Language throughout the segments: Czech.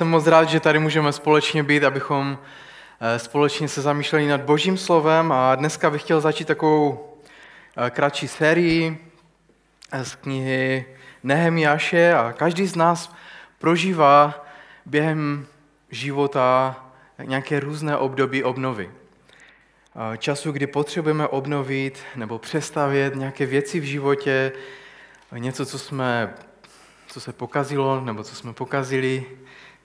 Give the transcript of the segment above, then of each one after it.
jsem moc rád, že tady můžeme společně být, abychom eh, společně se zamýšleli nad Božím slovem a dneska bych chtěl začít takovou eh, kratší sérii eh, z knihy Nehemiáše a každý z nás prožívá během života nějaké různé období obnovy. Času, kdy potřebujeme obnovit nebo přestavět nějaké věci v životě, něco, co jsme co se pokazilo, nebo co jsme pokazili,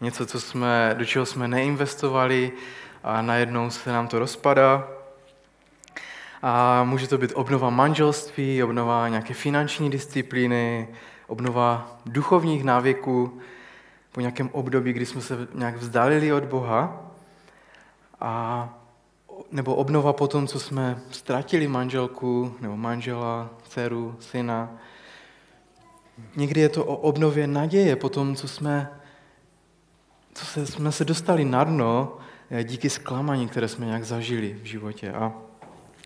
něco, co jsme, do čeho jsme neinvestovali a najednou se nám to rozpadá. A může to být obnova manželství, obnova nějaké finanční disciplíny, obnova duchovních návyků po nějakém období, kdy jsme se nějak vzdálili od Boha. A nebo obnova po tom, co jsme ztratili manželku nebo manžela, dceru, syna, Někdy je to o obnově naděje po tom, co jsme, co se, jsme se dostali na dno eh, díky zklamání, které jsme nějak zažili v životě. A,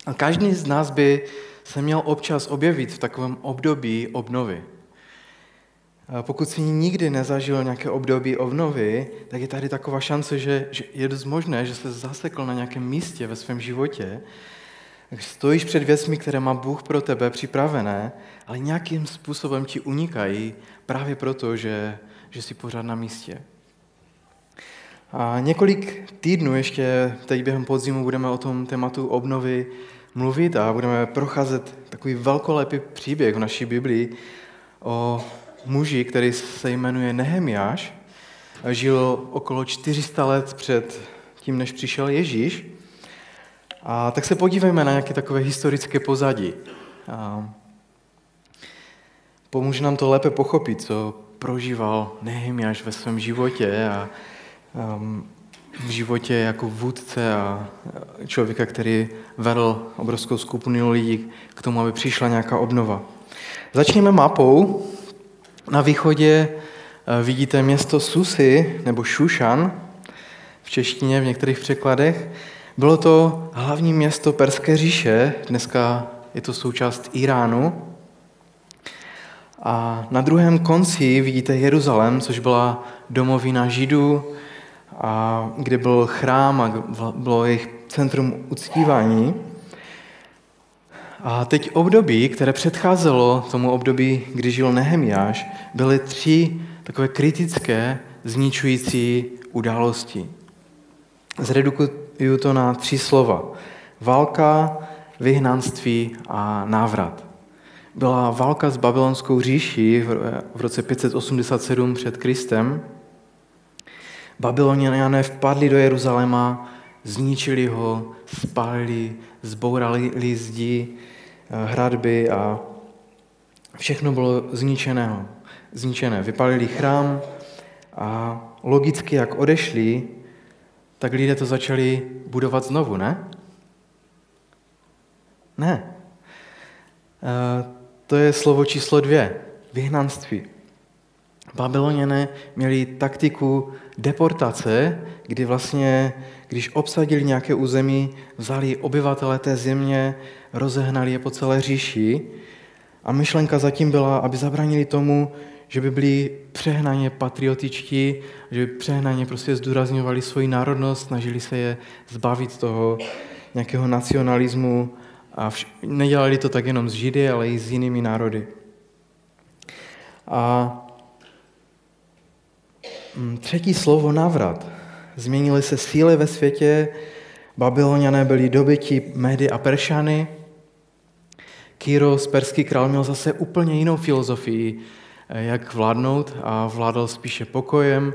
a každý z nás by se měl občas objevit v takovém období obnovy. A pokud si nikdy nezažil nějaké období obnovy, tak je tady taková šance, že, že je dost možné, že se zasekl na nějakém místě ve svém životě, stojíš před věcmi, které má Bůh pro tebe připravené, ale nějakým způsobem ti unikají právě proto, že, že jsi pořád na místě. A několik týdnů ještě teď během podzimu budeme o tom tématu obnovy mluvit a budeme procházet takový velkolepý příběh v naší Biblii o muži, který se jmenuje Nehemiáš. Žil okolo 400 let před tím, než přišel Ježíš. A tak se podívejme na nějaké takové historické pozadí. A pomůže nám to lépe pochopit, co prožíval Nehemiáš ve svém životě a v životě jako vůdce a člověka, který vedl obrovskou skupinu lidí k tomu, aby přišla nějaká obnova. Začněme mapou. Na východě eh, vidíte město Susy nebo Šušan v češtině, v některých překladech. Bylo to hlavní město Perské říše, dneska je to součást Iránu. A na druhém konci vidíte Jeruzalém, což byla domovina Židů, a kde byl chrám a bylo jejich centrum uctívání. A teď období, které předcházelo tomu období, kdy žil Nehemiáš, byly tři takové kritické, zničující události. Zredukuju to na tři slova. Válka, vyhnanství a návrat. Byla válka s babylonskou říší v roce 587 před Kristem. Babyloniané vpadli do Jeruzaléma, zničili ho, spálili, zbourali zdi, eh, hradby a všechno bylo zničeného. zničené. Vypalili chrám a logicky, jak odešli, tak lidé to začali budovat znovu, ne? Ne. E, to je slovo číslo dvě. Vyhnanství. Babyloniané měli taktiku deportace, kdy vlastně, když obsadili nějaké území, vzali obyvatele té země, rozehnali je po celé říši a myšlenka zatím byla, aby zabranili tomu, že by byli přehnaně patriotičtí, že by přehnaně prostě zdůrazňovali svoji národnost, snažili se je zbavit toho nějakého nacionalismu a vš- nedělali to tak jenom s Židy, ale i s jinými národy. A třetí slovo návrat. Změnily se síly ve světě, Babyloniané byli dobyti Medy a Peršany, Kyros, perský král, měl zase úplně jinou filozofii, eh, jak vládnout a vládal spíše pokojem.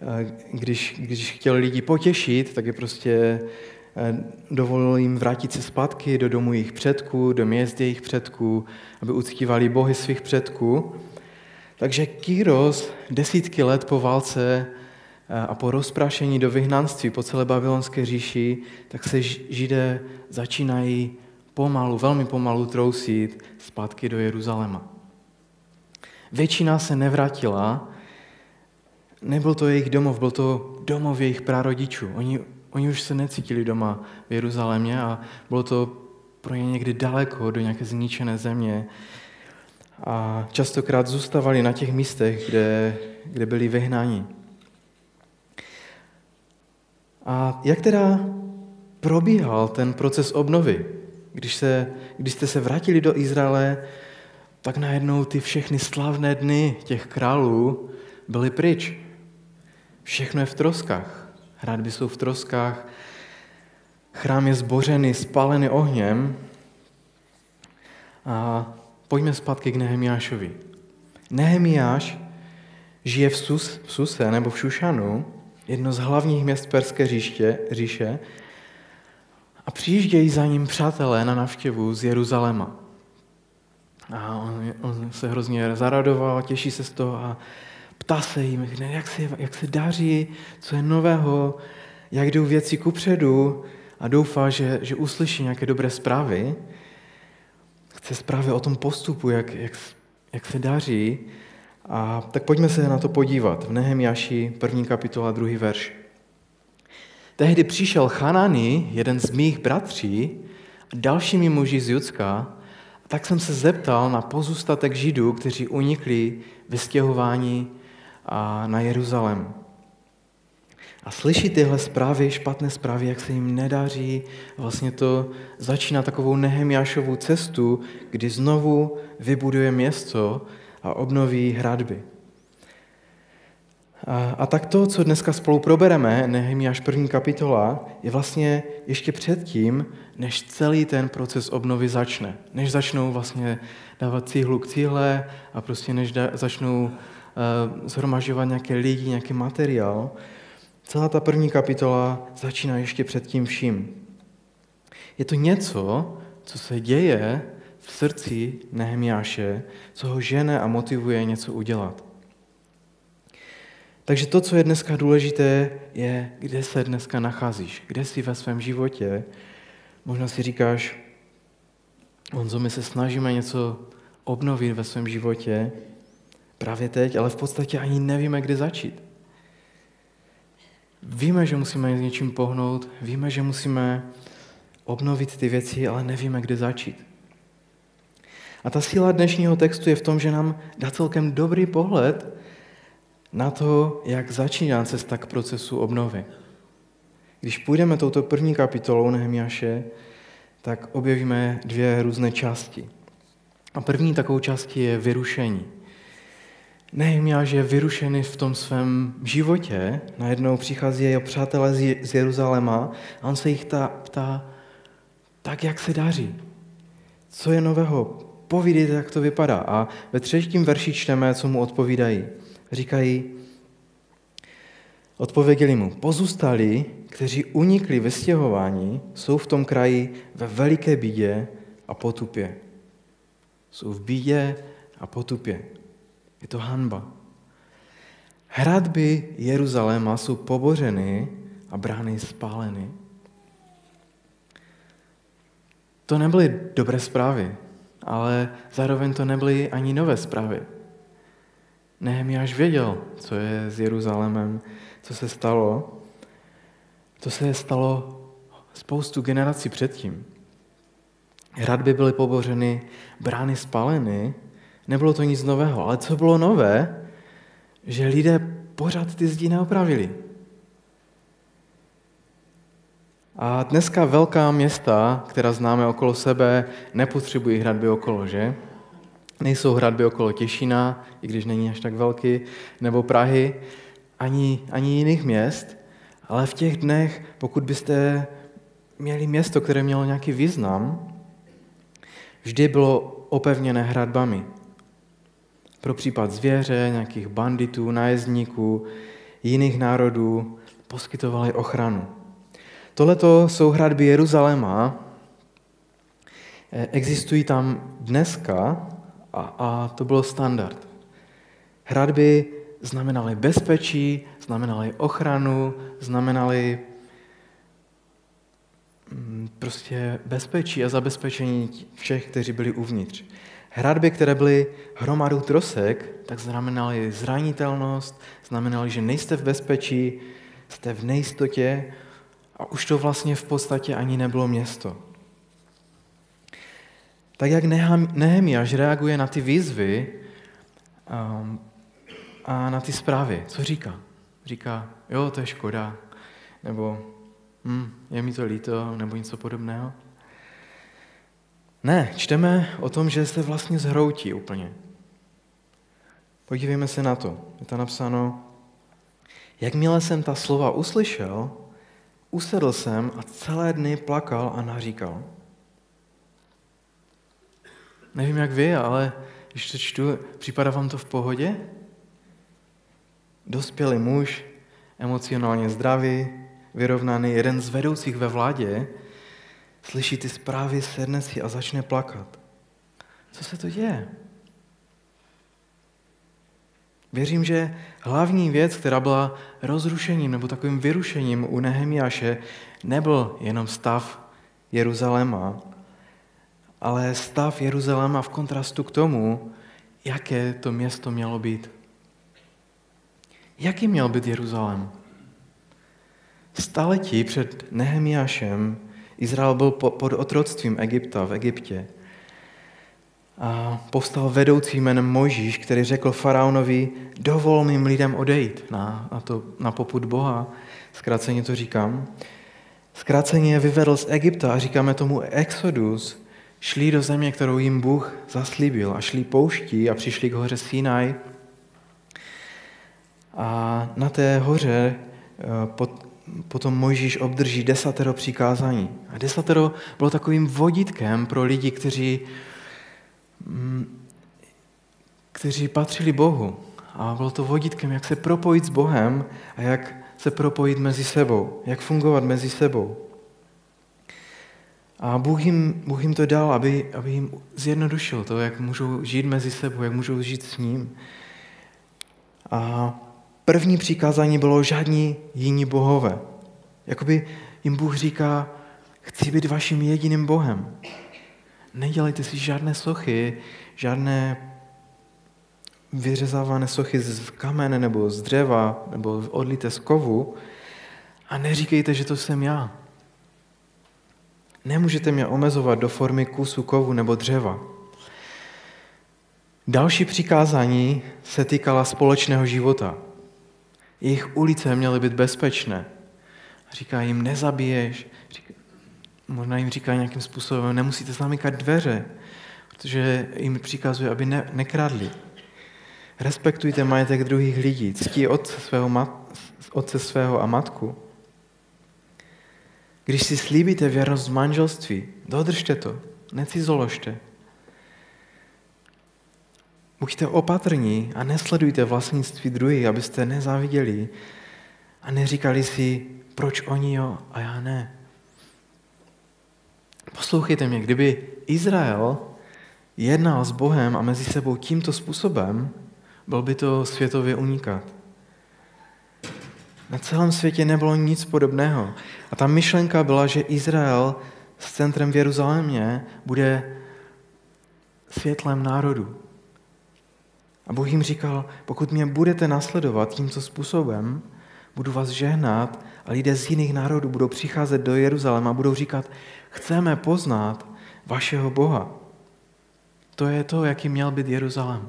Eh, když, když chtěl lidi potěšit, tak je prostě Eh, dovolil jim vrátit se zpátky do domu jejich předků, do měst jejich předků, aby uctívali bohy svých předků. Takže Kýros desítky let po válce eh, a po rozprašení do vyhnanství po celé babylonské říši, tak se židé začínají pomalu, velmi pomalu trousit zpátky do Jeruzaléma. Většina se nevrátila, nebyl to jejich domov, byl to domov jejich prarodičů. Oni Oni už se necítili doma v Jeruzalémě a bylo to pro ně někdy daleko do nějaké zničené země. A častokrát zůstávali na těch místech, kde, kde byli vyhnáni. A jak teda probíhal ten proces obnovy? Když, se, když jste se vrátili do Izraele, tak najednou ty všechny slavné dny těch králů byly pryč. Všechno je v troskách. Hradby jsou v troskách, chrám je zbořený, spálený ohněm. A pojďme zpátky k Nehemiášovi. Nehemiáš žije v, Sus, v Suse nebo v Šušanu, jedno z hlavních měst Perské říště, říše, a přijíždějí za ním přátelé na navštěvu z Jeruzaléma. A on, on se hrozně zaradoval, těší se z toho a ptá se jim, jak se, jak se daří, co je nového, jak jdou věci kupředu a doufá, že, že uslyší nějaké dobré zprávy. Chce zprávy o tom postupu, jak, jak, jak se daří. A tak pojďme se na to podívat. V Nehemjaši, první kapitola, druhý verš. Tehdy přišel Hanani, jeden z mých bratří, a dalšími muži z Judska, a tak jsem se zeptal na pozůstatek židů, kteří unikli ve stěhování na Jeruzalém. A slyší tyhle zprávy, špatné zprávy, jak se jim nedaří, vlastně to začíná takovou Nehemiášovou cestu, kdy znovu vybuduje město a obnoví hradby. A, a tak to, co dneska spolu probereme, Nehemiáš první kapitola, je vlastně ještě předtím, než celý ten proces obnovy začne. Než začnou vlastně dávat cíhlu k cíhle a prostě než da, začnou uh, zhromažďovat nějaké lidi, nějaký materiál, celá ta první kapitola začíná ještě před tím vším. Je to něco, co se děje v srdci Nehemiáše, co ho žene a motivuje něco udělat. Takže to, co je dneska důležité, je, kde se dneska nacházíš, kde jsi ve svém životě. Možná si říkáš, Honzo, my se snažíme něco obnovit ve svém životě právě teď, ale v podstatě ani nevíme, kde začít. Víme, že musíme s něčím pohnout, víme, že musíme obnovit ty věci, ale nevíme, kde začít. A ta síla dnešního textu je v tom, že nám dá celkem dobrý pohled na to, jak začíná cesta k procesu obnovy. Když půjdeme touto první kapitolou Nehemiaše, tak objevíme dvě různé části. A první takovou částí je vyrušení. Nehemiáš je vyrušený v tom svém životě. Najednou přichází jeho přátelé z Jeruzaléma a on se jich ptá, ptá tak jak se daří? Co je nového? Povídejte, jak to vypadá. A ve třetím verši čteme, co mu odpovídají. Říkají, odpověděli mu, pozůstali, kteří unikli ve stěhování, jsou v tom kraji ve veliké bídě a potupě. Jsou v bídě a potupě. Je to hanba. Hradby Jeruzaléma jsou pobořeny a brány spáleny. To nebyly dobré zprávy, ale zároveň to nebyly ani nové zprávy. Nehemiáš věděl, co je s Jeruzalémem, co se stalo. To se stalo spoustu generací předtím. Hradby byly pobořeny, brány spaleny, nebylo to nic nového. Ale co bylo nové, že lidé pořád ty zdi neopravili. A dneska velká města, která známe okolo sebe, nepotřebují hradby okolo, že? Nejsou hradby okolo Těšina, i když není až tak velký, nebo Prahy, ani, ani jiných měst, ale v těch dnech, pokud byste měli město, které mělo nějaký význam, vždy bylo opevněné hradbami. Pro případ zvěře, nějakých banditů, nájezdníků, jiných národů poskytovali ochranu. Tohleto jsou hradby Jeruzaléma. Existují tam dneska a, a to bylo standard. Hradby znamenaly bezpečí, znamenaly ochranu, znamenaly mm, prostě bezpečí a zabezpečení všech, kteří byli uvnitř. Hradby, které byly hromadou trosek, tak znamenaly zranitelnost, znamenaly, že nejste v bezpečí, jste v nejistotě a už to vlastně v podstatě ani nebylo město. Tak jak Nehemiáš reaguje na ty výzvy um, a na ty zprávy, co říká? Říká, jo, to je škoda, Nebo hm, je mi to líto, nebo něco podobného. Ne, čteme o tom, že se vlastně zhroutí úplně. Podívejme se na to. Je to napsáno, jakmile jsem ta slova uslyšel, usedl jsem a celé dny plakal a naříkal. Nevím, jak vy, ale když to čtu, připadá vám to v pohodě? Dospělý muž, emocionálně zdravý, vyrovnaný, jeden z vedoucích ve vládě, slyší ty zprávy, sedne si a začne plakat. Co se to děje? Věřím, že hlavní věc, která byla rozrušením nebo takovým vyrušením u Nehemiáše, nebyl jenom stav Jeruzaléma, ale stav Jeruzaléma v kontrastu k tomu, jaké to město mělo být. Jaký měl být Jeruzalém? Staletí před Nehemiášem Izrael byl pod otroctvím Egypta v Egyptě. A povstal vedoucí jménem Mojžíš, který řekl faraonovi, dovol mým lidem odejít na, na, to, na poput Boha. Zkráceně to říkám. Zkráceně je vyvedl z Egypta a říkáme tomu Exodus. Šli do země, kterou jim Bůh zaslíbil a šli pouští a přišli k hoře Sinai. A na té hoře eh, pod, potom Mojžíš obdrží desatero přikázání. A desatero bylo takovým vodítkem pro lidi, kteří, mm, kteří patřili Bohu. A bylo to vodítkem, jak se propojit s Bohem a jak se propojit mezi sebou, jak fungovat mezi sebou. A Bůh jim, Bůh jim to dal, aby, aby jim zjednodušil to, jak můžou žít mezi sebou, jak můžou žít s ním. A První přikázání bylo žádní jiní bohové. Jakoby jim Bůh říká, chci být vaším jediným Bohem. Nedělejte si žádné sochy, žádné vyřezávané sochy z kamene nebo z dřeva nebo odlité z kovu a neříkejte, že to jsem já. Nemůžete mě omezovat do formy kusu kovu nebo dřeva. Další přikázání se týkala společného života. Jejich ulice měly být bezpečné. Říká jim, nezabiješ. Říká, možná jim říká nějakým způsobem, nemusíte zamykat dveře, protože jim přikazuje, aby ne, nekradli. Respektujte majetek druhých lidí, ctí otce svého, mat, otce svého a matku. Když si slíbíte věrnost v manželství, dodržte to, necizoložte. Buďte opatrní a nesledujte vlastnictví druhých, abyste nezáviděli a neříkali si, proč oni jo a já ne. Poslouchejte mě, kdyby Izrael jednal s Bohem a mezi sebou tímto způsobem, byl by to světově unikat. Na celém světě nebylo nic podobného. A ta myšlenka byla, že Izrael s centrem v Jeruzalémě bude světlem národu. A Bůh jim říkal, pokud mě budete nasledovat tímto způsobem, budu vás žehnat a lidé z jiných národů budou přicházet do Jeruzaléma a budou říkat, chceme poznat vašeho Boha. To je to, jaký měl být Jeruzalém.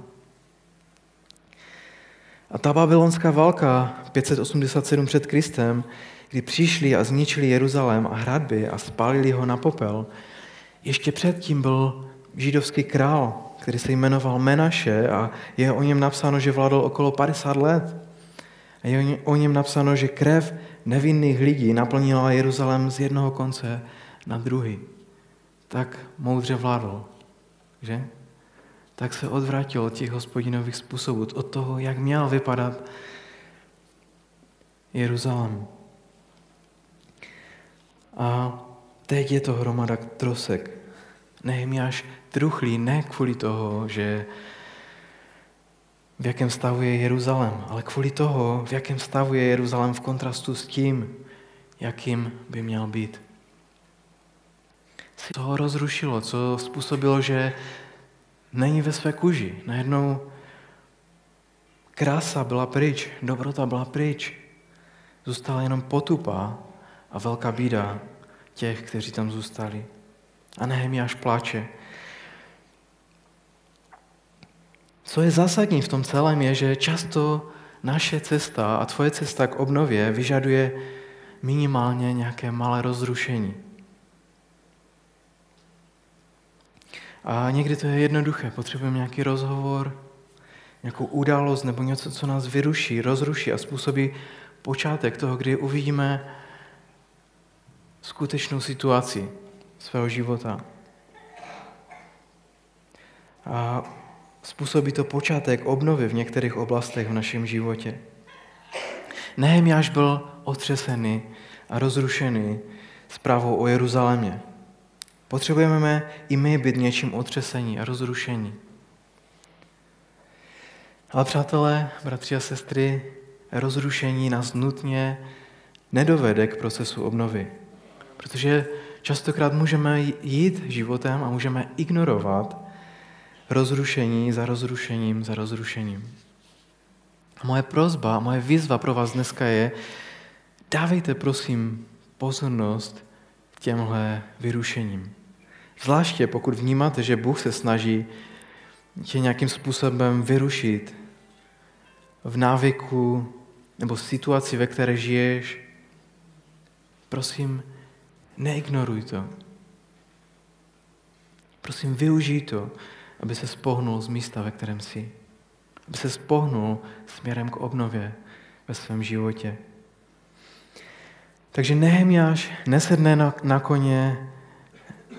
A ta babylonská válka 587 před Kristem, kdy přišli a zničili Jeruzalém a hradby a spálili ho na popel, ještě předtím byl židovský král, který se jmenoval Menaše a je o něm napsáno, že vládl okolo 50 let. A je o něm napsáno, že krev nevinných lidí naplnila Jeruzalém z jednoho konce na druhý. Tak moudře vládl, že? Tak se odvrátil od těch hospodinových způsobů, od toho, jak měl vypadat Jeruzalém. A teď je to hromada trosek. Nehemiáš truchlí ne kvůli toho, že v jakém stavu je Jeruzalém, ale kvůli toho, v jakém stavu je Jeruzalém v kontrastu s tím, jakým by měl být. Se toho rozrušilo, co způsobilo, že není ve své kuži. Najednou krása byla pryč, dobrota byla pryč. Zůstala jenom potupa a velká bída těch, kteří tam zůstali. A Nehemiáš pláče. Co je zásadní v tom celém je, že často naše cesta a tvoje cesta k obnově vyžaduje minimálně nějaké malé rozrušení. A někdy to je jednoduché, potřebujeme nějaký rozhovor, nějakou událost nebo něco, co nás vyruší, rozruší a způsobí počátek toho, kdy uvidíme skutečnou situaci svého života. A způsobí to počátek obnovy v některých oblastech v našem životě. Nehemiáš byl otřesený a rozrušený zprávou o Jeruzalémě. Potřebujeme i my být něčím otřesení a rozrušení. Ale přátelé, bratři a sestry, rozrušení nás nutně nedovede k procesu obnovy. Protože častokrát můžeme jít životem a můžeme ignorovat rozrušení za rozrušením za rozrušením. A moje prozba, moje výzva pro vás dneska je, dávejte prosím pozornost těmhle vyrušením. Zvláště pokud vnímáte, že Bůh se snaží tě nějakým způsobem vyrušit v návyku nebo situaci, ve které žiješ, prosím, neignoruj to. Prosím, využij to, aby se spohnul z místa, ve kterém jsi. Aby se spohnul směrem k obnově ve svém životě. Takže Nehemiáš nesedne na, na koně,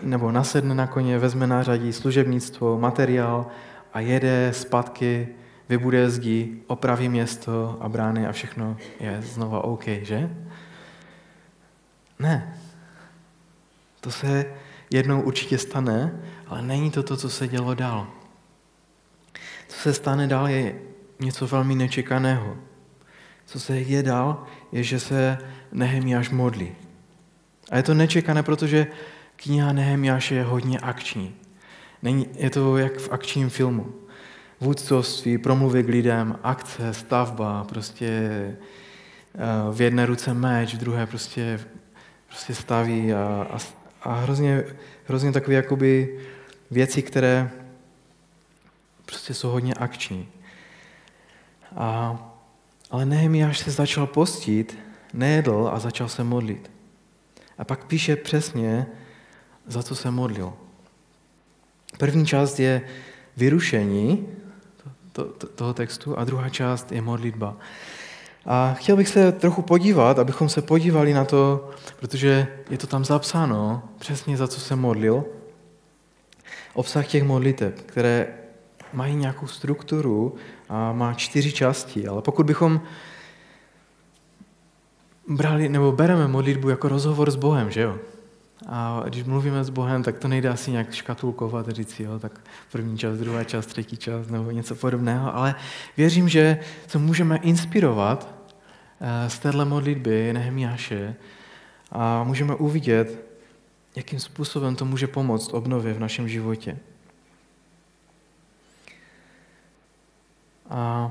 nebo nasedne na koně, vezme nářadí služebnictvo, materiál a jede zpátky, vybude zdi, opraví město a brány a všechno je znova OK, že? Ne. To se jednou určitě stane, ale není to to, co se dělo dál. Co se stane dál, je něco velmi nečekaného. Co se děje dál, je, že se Nehemiáš modlí. A je to nečekané, protože kniha Nehemiáše je hodně akční. Není, je to jak v akčním filmu. Vůdcovství, promluvy k lidem, akce, stavba, prostě eh, v jedné ruce meč, v druhé prostě, prostě staví a, a, a hrozně, hrozně takové jakoby věci, které prostě jsou hodně akční. A, ale Nehemiáš se začal postit, nejedl a začal se modlit. A pak píše přesně, za co se modlil. První část je vyrušení to, to, toho textu a druhá část je modlitba. A chtěl bych se trochu podívat, abychom se podívali na to, protože je to tam zapsáno, přesně za co se modlil, obsah těch modliteb, které mají nějakou strukturu a má čtyři části, ale pokud bychom brali, nebo bereme modlitbu jako rozhovor s Bohem, že jo? A když mluvíme s Bohem, tak to nejde asi nějak škatulkovat, říct, jo, tak první čas, druhá čas, třetí čas nebo něco podobného, ale věřím, že se můžeme inspirovat z téhle modlitby Nehemiáše a můžeme uvidět, jakým způsobem to může pomoct obnově v našem životě. A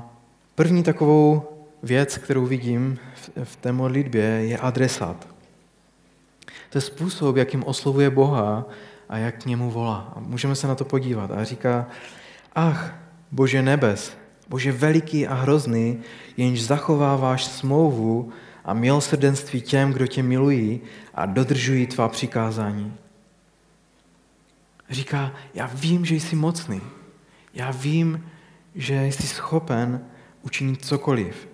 první takovou věc, kterou vidím v té modlitbě, je adresát. To je způsob, jakým oslovuje Boha a jak k němu volá. A můžeme se na to podívat. A říká, ach, Bože nebes, Bože veliký a hrozný, jenž zachováváš smlouvu a milosrdenství těm, kdo tě milují a dodržují tvá přikázání. Říká, já vím, že jsi mocný. Já vím, že jsi schopen učinit cokoliv.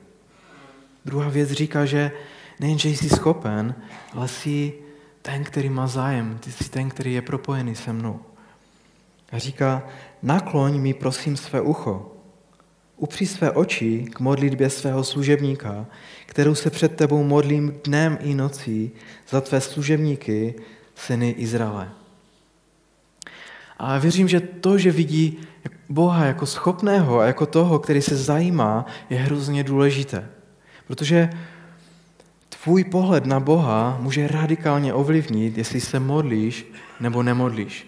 Druhá věc říká, že nejen, že jsi schopen, ale jsi ten, který má zájem, ty jsi ten, který je propojený se mnou. A říká, nakloň mi prosím své ucho, upři své oči k modlitbě svého služebníka, kterou se před tebou modlím dnem i nocí za tvé služebníky, syny Izraele. A věřím, že to, že vidí Boha jako schopného a jako toho, který se zajímá, je hrozně důležité. Protože tvůj pohled na Boha může radikálně ovlivnit, jestli se modlíš nebo nemodlíš.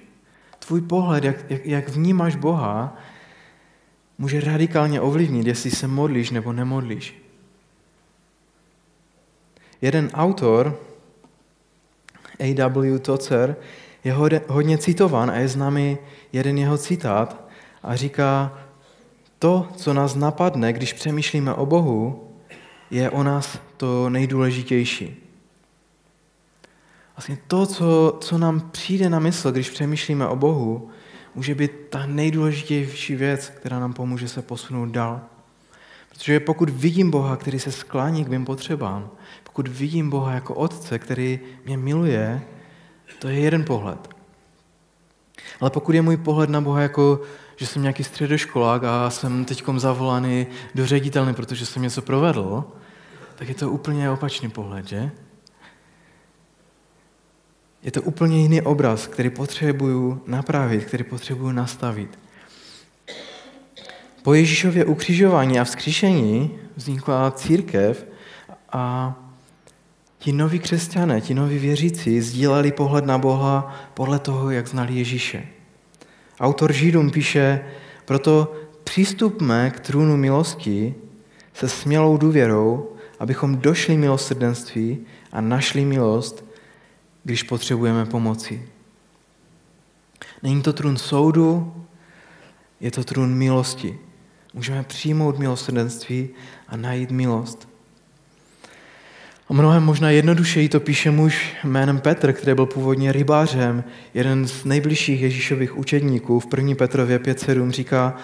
Tvůj pohled, jak, jak, jak vnímáš Boha, může radikálně ovlivnit, jestli se modlíš nebo nemodlíš. Jeden autor, A.W. Tozer, je hodně citovan a je známý jeden jeho citát a říká, to, co nás napadne, když přemýšlíme o Bohu, je o nás to nejdůležitější. Vlastně to, co, co nám přijde na mysl, když přemýšlíme o Bohu, může být ta nejdůležitější věc, která nám pomůže se posunout dál. Protože pokud vidím Boha, který se sklání k mým potřebám, pokud vidím Boha jako Otce, který mě miluje, to je jeden pohled. Ale pokud je můj pohled na Boha jako, že jsem nějaký středoškolák a jsem teď zavolaný do ředitelny, protože jsem něco provedl, tak je to úplně opačný pohled, že? Je to úplně jiný obraz, který potřebuju napravit, který potřebuju nastavit. Po Ježíšově ukřižování a vzkříšení vznikla církev a ti noví křesťané, ti noví věřící sdíleli pohled na Boha podle toho, jak znali Ježíše. Autor Židům píše, proto přistupme k trůnu milosti se smělou důvěrou, abychom došli milosrdenství a našli milost, když potřebujeme pomoci. Není to trůn soudu, je to trůn milosti. Můžeme přijmout milosrdenství a najít milost. A mnohem možná jednodušeji to píše muž jménem Petr, který byl původně rybářem, jeden z nejbližších Ježíšových učedníků v 1. Petrově 5.7 říká,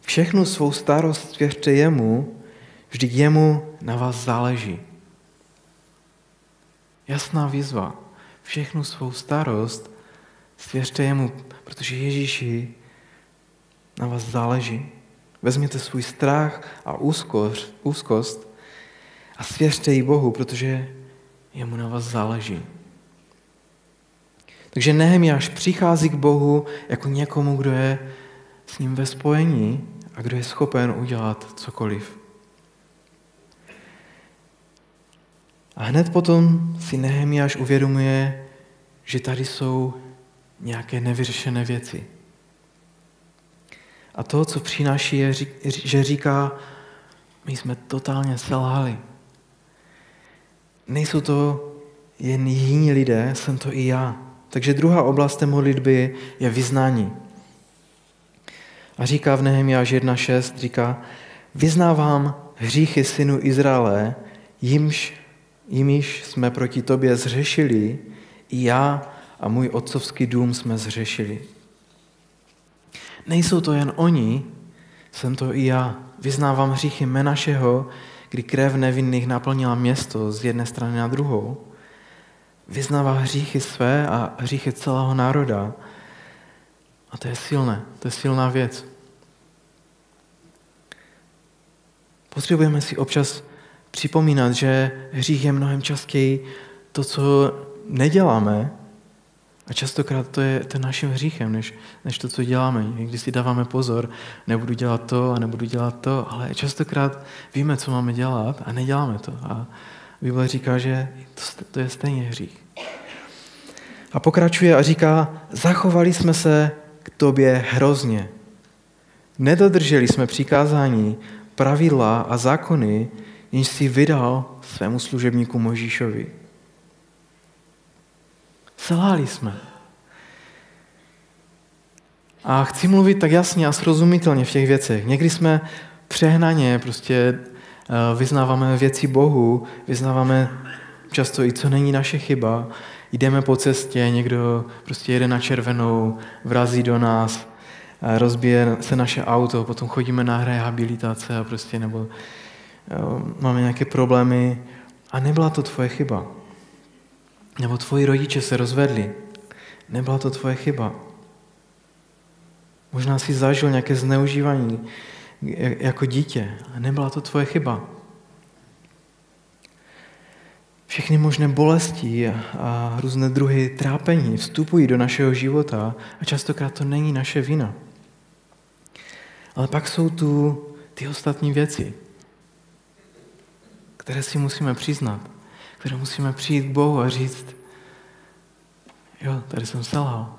všechnu svou starost svěřte jemu, vždyť jemu na vás záleží. Jasná výzva. Všechnu svou starost svěřte jemu, protože Ježíši na vás záleží. Vezměte svůj strach a úzkost, úzkost a svěřte ji Bohu, protože jemu na vás záleží. Takže Nehemiáš přichází k Bohu jako někomu, kdo je s ním ve spojení a kdo je schopen udělat cokoliv. A hned potom si Nehemiáš uvědomuje, že tady jsou nějaké nevyřešené věci. A to, co přináší, je, že říká, my jsme totálně selhali. Nejsou to jen jiní lidé, jsem to i já. Takže druhá oblast té modlitby je vyznání. A říká v Nehemiáš 1.6, říká, vyznávám hříchy synu Izraele, jimž, jimž jsme proti tobě zřešili, i já a můj otcovský dům jsme zřešili. Nejsou to jen oni, jsem to i já. Vyznávám hříchy Menašeho, kdy krev nevinných naplnila město z jedné strany na druhou. Vyznává hříchy své a hříchy celého národa. A to je silné, to je silná věc. Potřebujeme si občas připomínat, že hřích je mnohem častěji to, co neděláme, a častokrát to je, to naším hříchem, než, než to, co děláme. Někdy si dáváme pozor, nebudu dělat to a nebudu dělat to, ale častokrát víme, co máme dělat a neděláme to. A Bible říká, že to, to je stejně hřích. A pokračuje a říká, zachovali jsme se k tobě hrozně. Nedodrželi jsme přikázání, pravidla a zákony, jenž si vydal svému služebníku Možíšovi. Selhali jsme. A chci mluvit tak jasně a srozumitelně v těch věcech. Někdy jsme přehnaně prostě eh, vyznáváme věci Bohu, vyznáváme často i co není naše chyba, jdeme po cestě, někdo prostě jede na červenou, vrazí do nás, rozbije se naše auto, potom chodíme na rehabilitace a prostě nebo eh, máme nějaké problémy a nebyla to tvoje chyba. Nebo tvoji rodiče se rozvedli. Nebyla to tvoje chyba. Možná si zažil nějaké zneužívání jako dítě. A nebyla to tvoje chyba. Všechny možné bolesti a různé druhy trápení vstupují do našeho života a častokrát to není naše vina. Ale pak jsou tu ty ostatní věci, které si musíme přiznat které musíme přijít k Bohu a říct, jo, tady jsem selhal.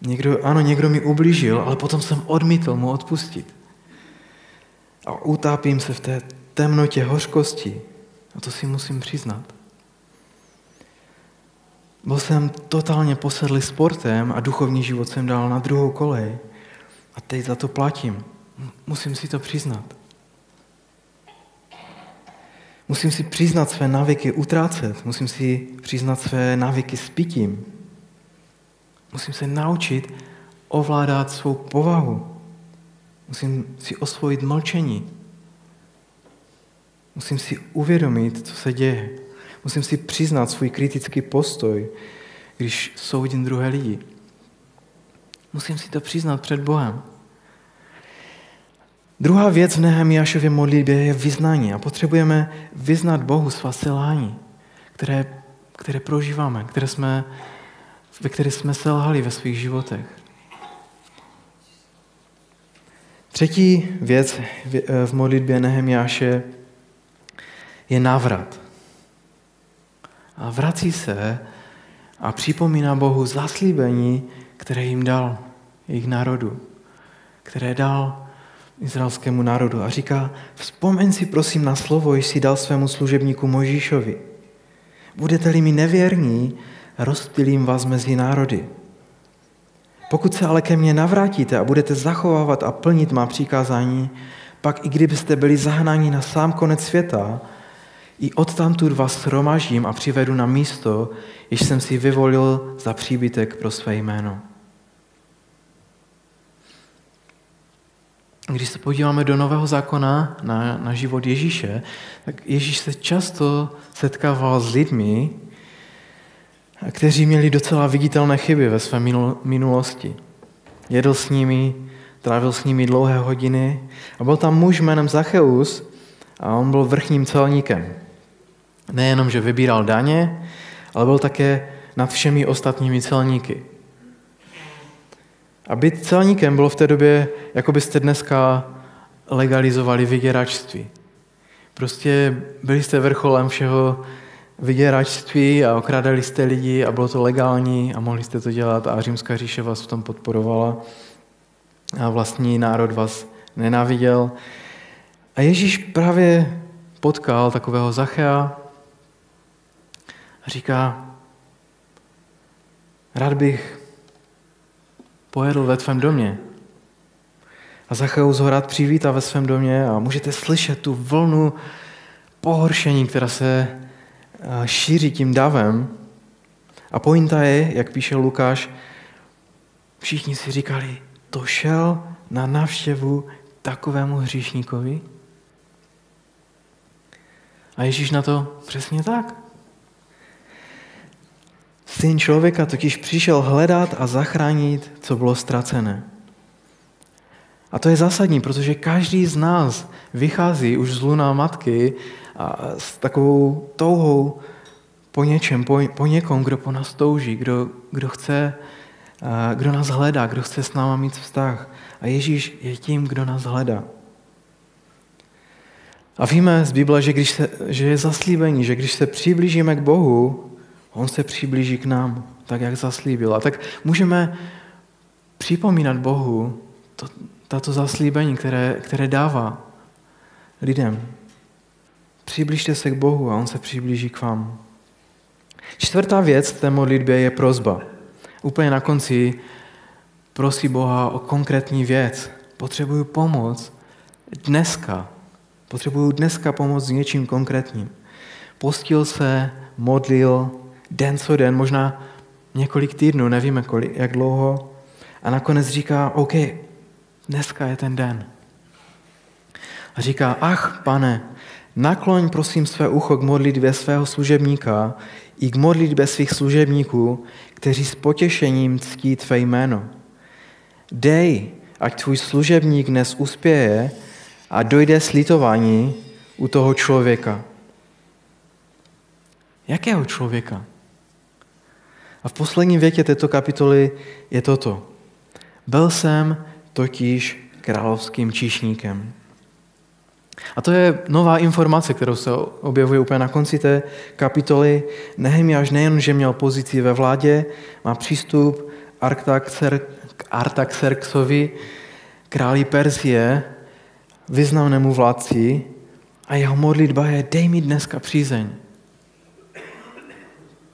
Někdo, ano, někdo mi ublížil, ale potom jsem odmítl mu odpustit. A utápím se v té temnotě hořkosti. A to si musím přiznat. Byl jsem totálně posedlý sportem a duchovní život jsem dal na druhou kolej. A teď za to platím. Musím si to přiznat. Musím si přiznat své návyky utrácet, musím si přiznat své návyky s pitím. Musím se naučit ovládat svou povahu. Musím si osvojit mlčení. Musím si uvědomit, co se děje. Musím si přiznat svůj kritický postoj, když soudím druhé lidi. Musím si to přiznat před Bohem. Druhá věc v Nehemiášově modlitbě je vyznání a potřebujeme vyznat Bohu svá selhání, které, které prožíváme, které jsme, ve které jsme selhali ve svých životech. Třetí věc v modlitbě Nehemiáše je návrat. A vrací se a připomíná Bohu zaslíbení, které jim dal jejich národu, které dal izraelskému národu. A říká, vzpomeň si prosím na slovo, jež si dal svému služebníku Možíšovi. Budete-li mi nevěrní, rozptylím vás mezi národy. Pokud se ale ke mně navrátíte a budete zachovávat a plnit má přikázání, pak i kdybyste byli zahnáni na sám konec světa, i odtamtud vás shromaždím a přivedu na místo, jež jsem si vyvolil za příbytek pro své jméno. Když se podíváme do Nového zákona na, na život Ježíše, tak Ježíš se často setkával s lidmi, kteří měli docela viditelné chyby ve své minulosti. Jedl s nimi, trávil s nimi dlouhé hodiny a byl tam muž jménem Zacheus a on byl vrchním celníkem. Nejenom, že vybíral daně, ale byl také nad všemi ostatními celníky. A být celníkem bylo v té době, jako byste dneska legalizovali vyděračství. Prostě byli jste vrcholem všeho vyděračství a okrádali jste lidi a bylo to legální a mohli jste to dělat a římská říše vás v tom podporovala a vlastní národ vás nenáviděl. A Ježíš právě potkal takového Zachea a říká, rád bych pojedl ve tvém domě. A Zacheus ho rád přivítá ve svém domě a můžete slyšet tu vlnu pohoršení, která se eh, šíří tím davem. A pointa je, jak píše Lukáš, všichni si říkali, to šel na návštěvu takovému hříšníkovi? A Ježíš na to přesně tak. Syn člověka totiž přišel hledat a zachránit, co bylo ztracené. A to je zásadní, protože každý z nás vychází už z luna matky a s takovou touhou po něčem, po, po někom, kdo po nás touží, kdo, kdo chce, kdo nás hledá, kdo chce s náma mít vztah. A Ježíš je tím, kdo nás hledá. A víme z Bible, že, když se, že je zaslíbení, že když se přiblížíme k Bohu, On se přiblíží k nám, tak jak zaslíbil. A tak můžeme připomínat Bohu to, tato zaslíbení, které, které dává lidem. Přiblížte se k Bohu a On se přiblíží k vám. Čtvrtá věc v té modlitbě je prozba. Úplně na konci prosí Boha o konkrétní věc. Potřebuju pomoc dneska. Potřebuju dneska pomoc s něčím konkrétním. Postil se, modlil, den co den, možná několik týdnů, nevíme kolik, jak dlouho. A nakonec říká, OK, dneska je ten den. A říká, ach, pane, nakloň prosím své ucho k modlitbě svého služebníka i k modlitbě svých služebníků, kteří s potěšením ctí tvé jméno. Dej, ať tvůj služebník dnes uspěje a dojde slitování u toho člověka. Jakého člověka? A v posledním větě této kapitoly je toto. Byl jsem totiž královským číšníkem. A to je nová informace, kterou se objevuje úplně na konci té kapitoly. Nehemiáš nejen, že měl pozici ve vládě, má přístup k Artaxerxovi, králi Perzie, významnému vládci a jeho modlitba je dej mi dneska přízeň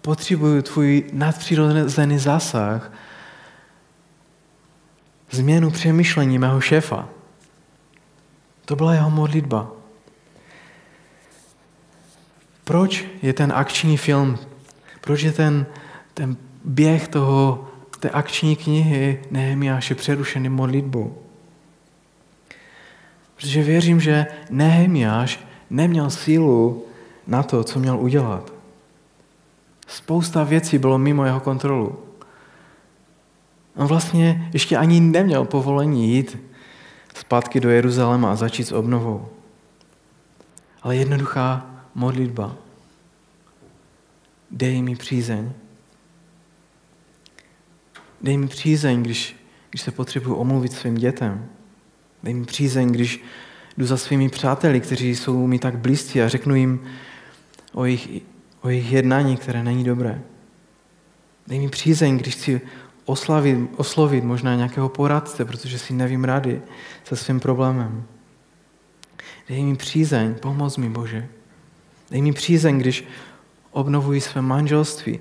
potřebuju tvůj nadpřirozený zásah, změnu přemýšlení mého šéfa. To byla jeho modlitba. proč je ten akční film, proč je ten, ten běh toho, té akční knihy Nehemiáše přerušený modlitbou. Protože věřím, že Nehemiáš neměl sílu na to, co měl udělat. Spousta věcí bylo mimo jeho kontrolu. On vlastně ještě ani neměl povolení jít zpátky do Jeruzaléma a začít s obnovou. Ale jednoduchá modlitba. Dej mi přízeň. Dej mi přízeň, když, když se potřebuji omluvit svým dětem. Dej mi přízeň, když jdu za svými přáteli, kteří jsou mi tak blízcí a řeknu jim o jejich, o jejich jednání, které není dobré. Dej mi přízeň, když chci oslavit, oslovit možná nějakého poradce, protože si nevím rady se svým problémem. Dej mi přízeň, pomoz mi, Bože. Dej mi přízeň, když obnovuji své manželství.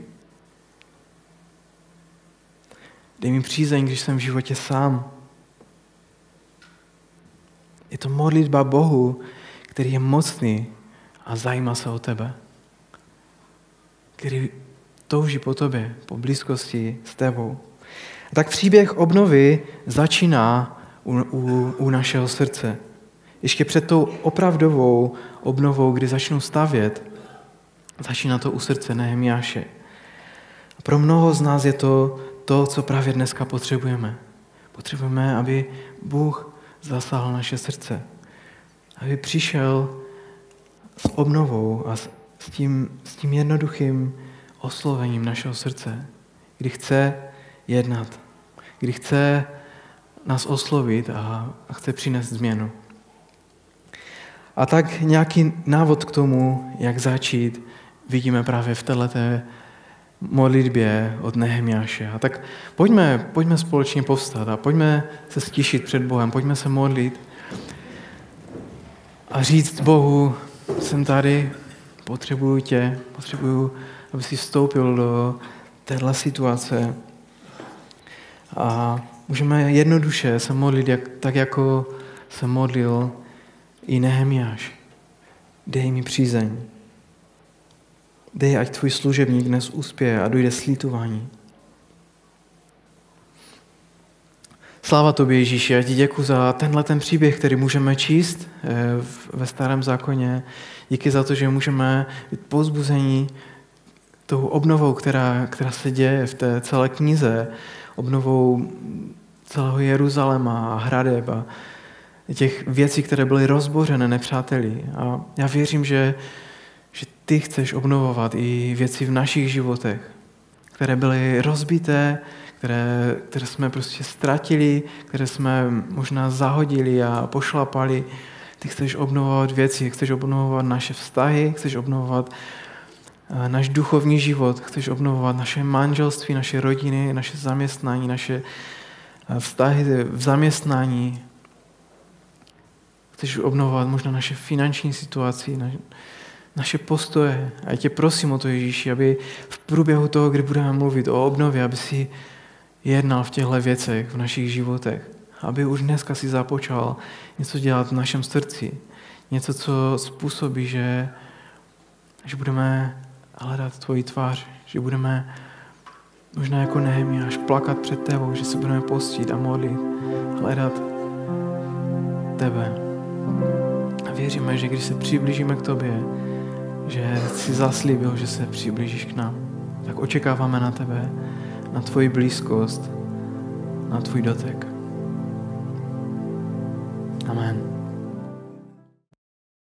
Dej mi přízeň, když jsem v životě sám. Je to modlitba Bohu, který je mocný a zajímá se o tebe. Který touží po tobě, po blízkosti s tebou. A tak příběh obnovy začíná u, u, u našeho srdce. Ještě před tou opravdovou obnovou, kdy začnou stavět, začíná to u srdce Nehemiáše. Pro mnoho z nás je to to, co právě dneska potřebujeme. Potřebujeme, aby Bůh zasáhl naše srdce. Aby přišel s obnovou a s tím, s tím jednoduchým oslovením našeho srdce, kdy chce jednat, kdy chce nás oslovit a, a chce přinést změnu. A tak nějaký návod k tomu, jak začít, vidíme právě v této modlitbě od Nehemiáše. A tak pojďme, pojďme společně povstat a pojďme se stišit před Bohem, pojďme se modlit a říct Bohu, jsem tady, potřebuju tě, potřebuju, aby si vstoupil do téhle situace. A můžeme jednoduše se modlit, jak, tak jako se modlil i Nehemiáš. Dej mi přízeň. Dej, ať tvůj služebník dnes uspěje a dojde slítování. Sláva tobě, Ježíši, já ti děkuji za tenhle ten příběh, který můžeme číst eh, ve starém zákoně. Díky za to, že můžeme být pozbuzení tou obnovou, která, která se děje v té celé knize, obnovou celého Jeruzaléma a hradeb a těch věcí, které byly rozbořené nepřáteli. A já věřím, že že ty chceš obnovovat i věci v našich životech, které byly rozbité, které, které jsme prostě ztratili, které jsme možná zahodili a pošlapali. Ty chceš obnovovat věci, chceš obnovovat naše vztahy, chceš obnovovat eh, náš duchovní život, chceš obnovovat naše manželství, naše rodiny, naše zaměstnání, naše eh, vztahy v zaměstnání. Chceš obnovovat možná naše finanční situaci, naše postoje. A já tě prosím o to, Ježíši, aby v průběhu toho, kdy budeme mluvit o obnově, aby si jednal v těchto věcech, v našich životech. Aby už dneska si započal něco dělat v našem srdci. Něco, co způsobí, že, že budeme hledat tvoji tvář, že budeme možná jako až plakat před tebou, že se budeme postit a modlit, hledat tebe. A věříme, že když se přiblížíme k tobě, že jsi zaslíbil, že se přiblížíš k nám. Tak očekáváme na tebe, na tvoji blízkost, na tvůj dotek. Amen.